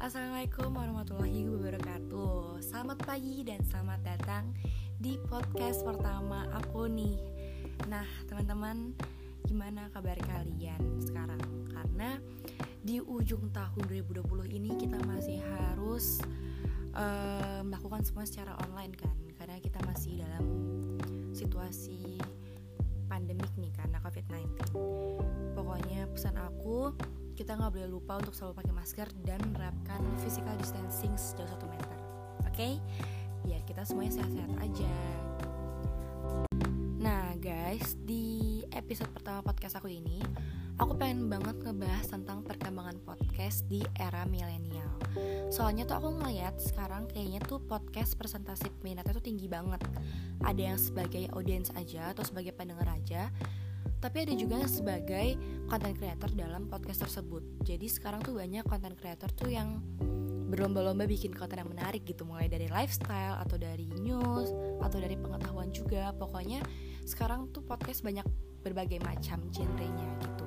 Assalamualaikum warahmatullahi wabarakatuh. Selamat pagi dan selamat datang di podcast pertama aku nih. Nah teman-teman gimana kabar kalian sekarang? Karena di ujung tahun 2020 ini kita masih harus uh, melakukan semua secara online kan. Karena kita masih dalam situasi pandemik nih karena COVID-19 Pokoknya pesan aku kita nggak boleh lupa untuk selalu pakai masker dan menerapkan physical distancing sejauh satu meter. Oke? Okay? biar kita semuanya sehat-sehat aja. Nah guys di episode pertama podcast aku ini aku pengen banget ngebahas tentang perkembangan podcast di era milenial. Soalnya tuh aku ngeliat sekarang kayaknya tuh podcast presentasi peminatnya tuh tinggi banget. Ada yang sebagai audiens aja atau sebagai pendengar aja tapi ada juga sebagai content creator dalam podcast tersebut. Jadi sekarang tuh banyak content creator tuh yang berlomba-lomba bikin konten yang menarik gitu. Mulai dari lifestyle atau dari news atau dari pengetahuan juga. Pokoknya sekarang tuh podcast banyak berbagai macam genrenya gitu.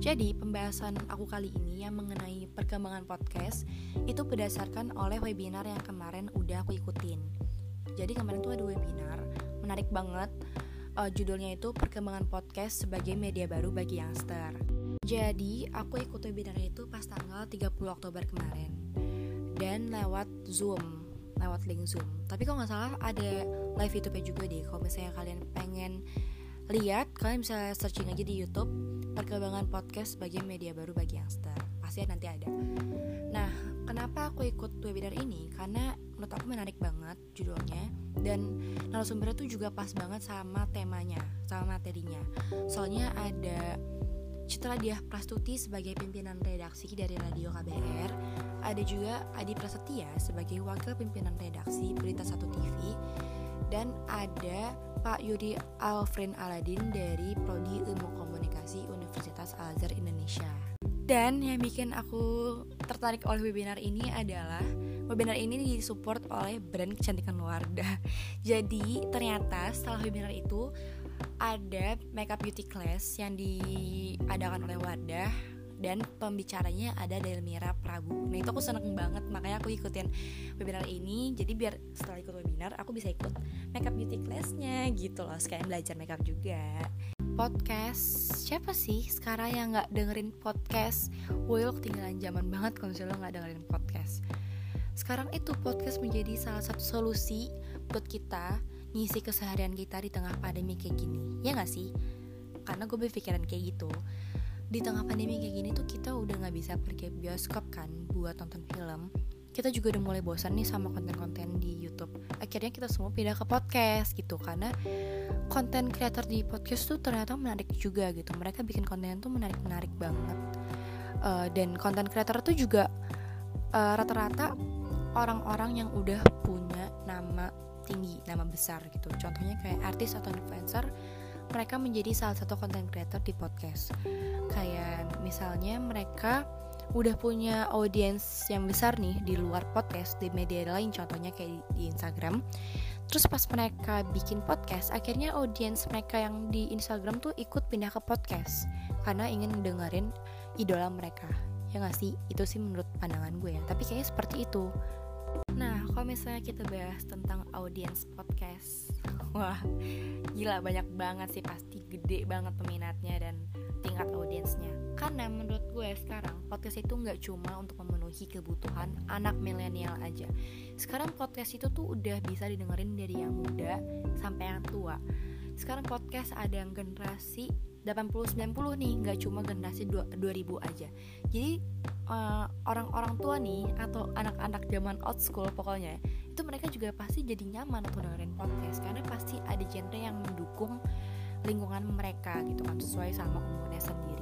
Jadi pembahasan aku kali ini yang mengenai perkembangan podcast itu berdasarkan oleh webinar yang kemarin udah aku ikutin. Jadi kemarin tuh ada webinar menarik banget uh, judulnya itu perkembangan podcast sebagai media baru bagi youngster. Jadi aku ikut webinar itu pas tanggal 30 Oktober kemarin dan lewat Zoom, lewat link Zoom. Tapi kalau nggak salah ada live YouTube-nya juga deh. Kalau misalnya kalian pengen lihat, kalian bisa searching aja di YouTube perkembangan podcast sebagai media baru bagi youngster. Pasti nanti ada. Nah, kenapa aku ikut webinar ini? Karena menurut aku menarik banget judulnya dan narasumbernya tuh juga pas banget sama temanya sama materinya soalnya ada Citra Diah Prastuti sebagai pimpinan redaksi dari Radio KBR ada juga Adi Prasetya sebagai wakil pimpinan redaksi Berita Satu TV dan ada Pak Yudi Alfrin Aladin dari Prodi Ilmu Komunikasi Universitas Al Azhar Indonesia. Dan yang bikin aku tertarik oleh webinar ini adalah webinar ini disupport oleh brand kecantikan Wardah. Jadi ternyata setelah webinar itu ada makeup beauty class yang diadakan oleh Wardah dan pembicaranya ada Delmira Prabu. Nah itu aku seneng banget makanya aku ikutin webinar ini. Jadi biar setelah ikut webinar aku bisa ikut makeup beauty classnya gitu loh. Sekalian belajar makeup juga podcast. Siapa sih sekarang yang nggak dengerin podcast? Will ketinggalan zaman banget kalau misalnya lo nggak dengerin podcast. Sekarang itu podcast menjadi salah satu solusi buat kita ngisi keseharian kita di tengah pandemi kayak gini. Ya nggak sih? Karena gue berpikiran kayak gitu. Di tengah pandemi kayak gini tuh kita udah nggak bisa pergi bioskop kan buat nonton film. Kita juga udah mulai bosan nih sama konten-konten di YouTube. Akhirnya kita semua pindah ke podcast gitu karena konten kreator di podcast tuh ternyata menarik juga gitu. Mereka bikin konten tuh menarik-menarik banget. Uh, dan konten kreator tuh juga uh, rata-rata orang-orang yang udah punya nama tinggi, nama besar gitu. Contohnya kayak artis atau influencer mereka menjadi salah satu konten kreator di podcast. Kayak misalnya mereka udah punya audiens yang besar nih di luar podcast di media lain contohnya kayak di, Instagram. Terus pas mereka bikin podcast akhirnya audiens mereka yang di Instagram tuh ikut pindah ke podcast karena ingin dengerin idola mereka. Ya gak sih? Itu sih menurut pandangan gue ya. Tapi kayaknya seperti itu. Nah kalau misalnya kita bahas tentang audiens podcast wah gila banyak banget sih pasti gede banget peminatnya dan tingkat audiensnya karena menurut gue sekarang podcast itu nggak cuma untuk memenuhi kebutuhan anak milenial aja. Sekarang podcast itu tuh udah bisa didengerin dari yang muda sampai yang tua. Sekarang podcast ada yang generasi 80-90 nih nggak cuma generasi 2000 aja. Jadi uh, orang-orang tua nih atau anak-anak zaman old school pokoknya itu mereka juga pasti jadi nyaman untuk dengerin podcast karena pasti ada genre yang mendukung lingkungan mereka gitu kan sesuai sama umurnya sendiri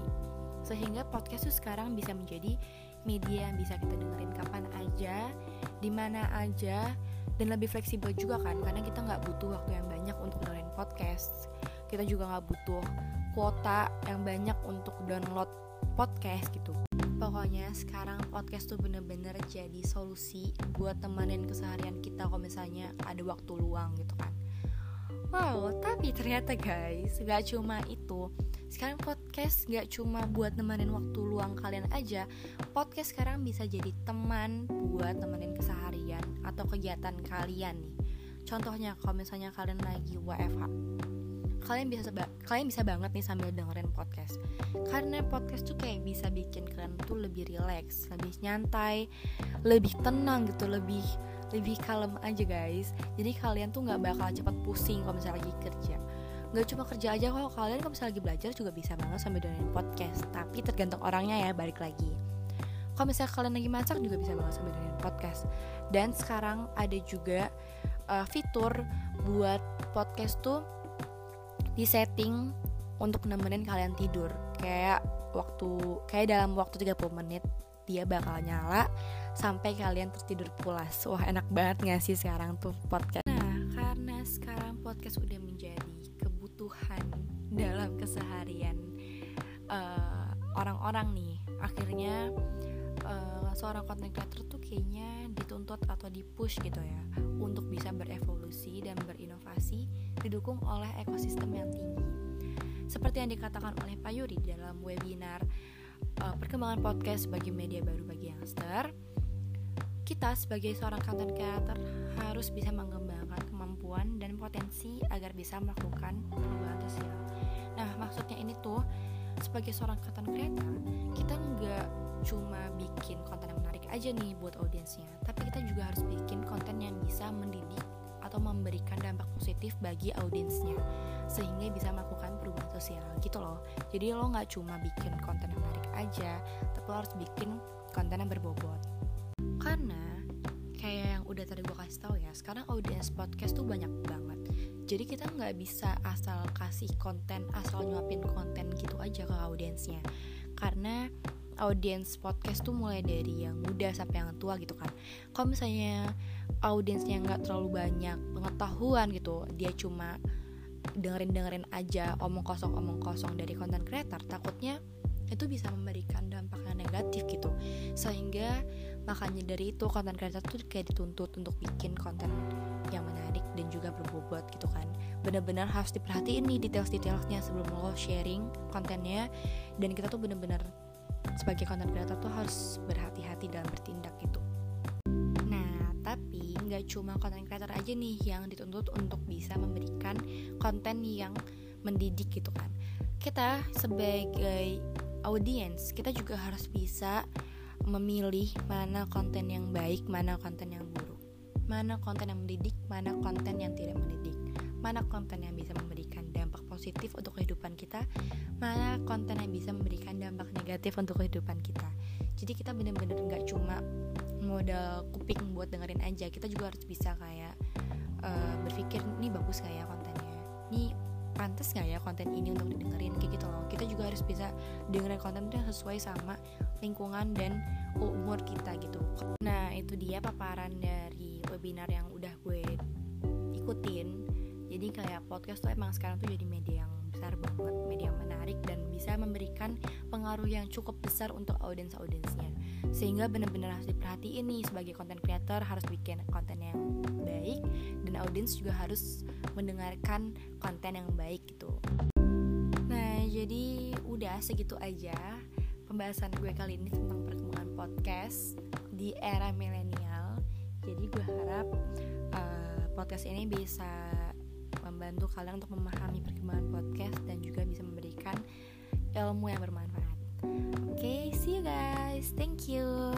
sehingga podcast tuh sekarang bisa menjadi media yang bisa kita dengerin kapan aja, di mana aja, dan lebih fleksibel juga kan, karena kita nggak butuh waktu yang banyak untuk dengerin podcast. Kita juga nggak butuh kuota yang banyak untuk download podcast gitu. Pokoknya sekarang podcast tuh bener-bener jadi solusi buat temenin keseharian kita kalau misalnya ada waktu luang gitu kan. Wow, tapi ternyata guys, gak cuma itu sekarang podcast gak cuma buat nemenin waktu luang kalian aja podcast sekarang bisa jadi teman buat nemenin keseharian atau kegiatan kalian nih. Contohnya kalau misalnya kalian lagi WFH kalian bisa kalian bisa banget nih sambil dengerin podcast. Karena podcast tuh kayak bisa bikin kalian tuh lebih relax lebih nyantai lebih tenang gitu lebih lebih kalem aja guys. Jadi kalian tuh nggak bakal cepat pusing kalau misalnya lagi kerja nggak cuma kerja aja kalau kalian kalau misalnya lagi belajar juga bisa banget sambil dengerin podcast. Tapi tergantung orangnya ya balik lagi. Kalau misalnya kalian lagi masak juga bisa banget sambil dengerin podcast. Dan sekarang ada juga uh, fitur buat podcast tuh di setting untuk nemenin kalian tidur. Kayak waktu kayak dalam waktu 30 menit dia bakal nyala sampai kalian tertidur pulas. Wah enak banget gak sih sekarang tuh podcast uh, orang-orang nih akhirnya uh, seorang content creator tuh kayaknya dituntut atau dipush gitu ya untuk bisa berevolusi dan berinovasi didukung oleh ekosistem yang tinggi. Seperti yang dikatakan oleh Pak Yuri dalam webinar uh, perkembangan podcast sebagai media baru bagi youngster, kita sebagai seorang content creator harus bisa mengembangkan kemampuan dan potensi agar bisa melakukan perubahan sosial. Nah, maksudnya ini tuh sebagai seorang content creator, kita nggak cuma bikin konten yang menarik aja nih buat audiensnya, tapi kita juga harus bikin konten yang bisa mendidik atau memberikan dampak positif bagi audiensnya sehingga bisa melakukan perubahan sosial gitu loh. Jadi lo nggak cuma bikin konten yang menarik aja tapi lo harus bikin konten yang berbobot. Karena kayak yang udah tadi gue kasih tau ya sekarang audiens podcast tuh banyak banget jadi kita nggak bisa asal kasih konten asal nyuapin konten gitu aja ke audiensnya. Karena audiens podcast tuh mulai dari yang muda sampai yang tua gitu kan. Kalau misalnya audiensnya nggak terlalu banyak pengetahuan gitu dia cuma dengerin dengerin aja omong kosong omong kosong dari konten creator takutnya itu bisa memberikan dampak yang negatif gitu. Sehingga makanya dari itu konten creator tuh kayak dituntut untuk bikin konten yang menarik dan juga berbobot gitu kan benar-benar harus diperhatiin nih detail-detailnya sebelum lo sharing kontennya. Dan kita tuh benar-benar sebagai content creator tuh harus berhati-hati dalam bertindak gitu. Nah tapi nggak cuma content creator aja nih yang dituntut untuk bisa memberikan konten yang mendidik gitu kan. Kita sebagai audiens kita juga harus bisa memilih mana konten yang baik mana konten yang buruk mana konten yang mendidik mana konten yang tidak mendidik mana konten yang bisa memberikan dampak positif untuk kehidupan kita? Mana konten yang bisa memberikan dampak negatif untuk kehidupan kita? Jadi kita bener-bener nggak cuma modal kuping buat dengerin aja kita juga harus bisa kayak uh, berpikir ini bagus gak ya kontennya? Ini pantas gak ya konten ini untuk didengerin? Kayak gitu loh. Kita juga harus bisa dengerin konten yang sesuai sama lingkungan dan umur kita gitu. Nah itu dia paparan dari webinar yang udah gue ikutin jadi kayak podcast tuh emang sekarang tuh jadi media yang besar banget media yang menarik dan bisa memberikan pengaruh yang cukup besar untuk audiens audiensnya sehingga benar-benar harus diperhatiin nih sebagai content creator harus bikin konten yang baik dan audiens juga harus mendengarkan konten yang baik gitu. Nah jadi udah segitu aja pembahasan gue kali ini tentang perkembangan podcast di era milenial. Jadi gue harap uh, podcast ini bisa membantu kalian untuk memahami perkembangan podcast dan juga bisa memberikan ilmu yang bermanfaat. Oke, okay, see you guys. Thank you.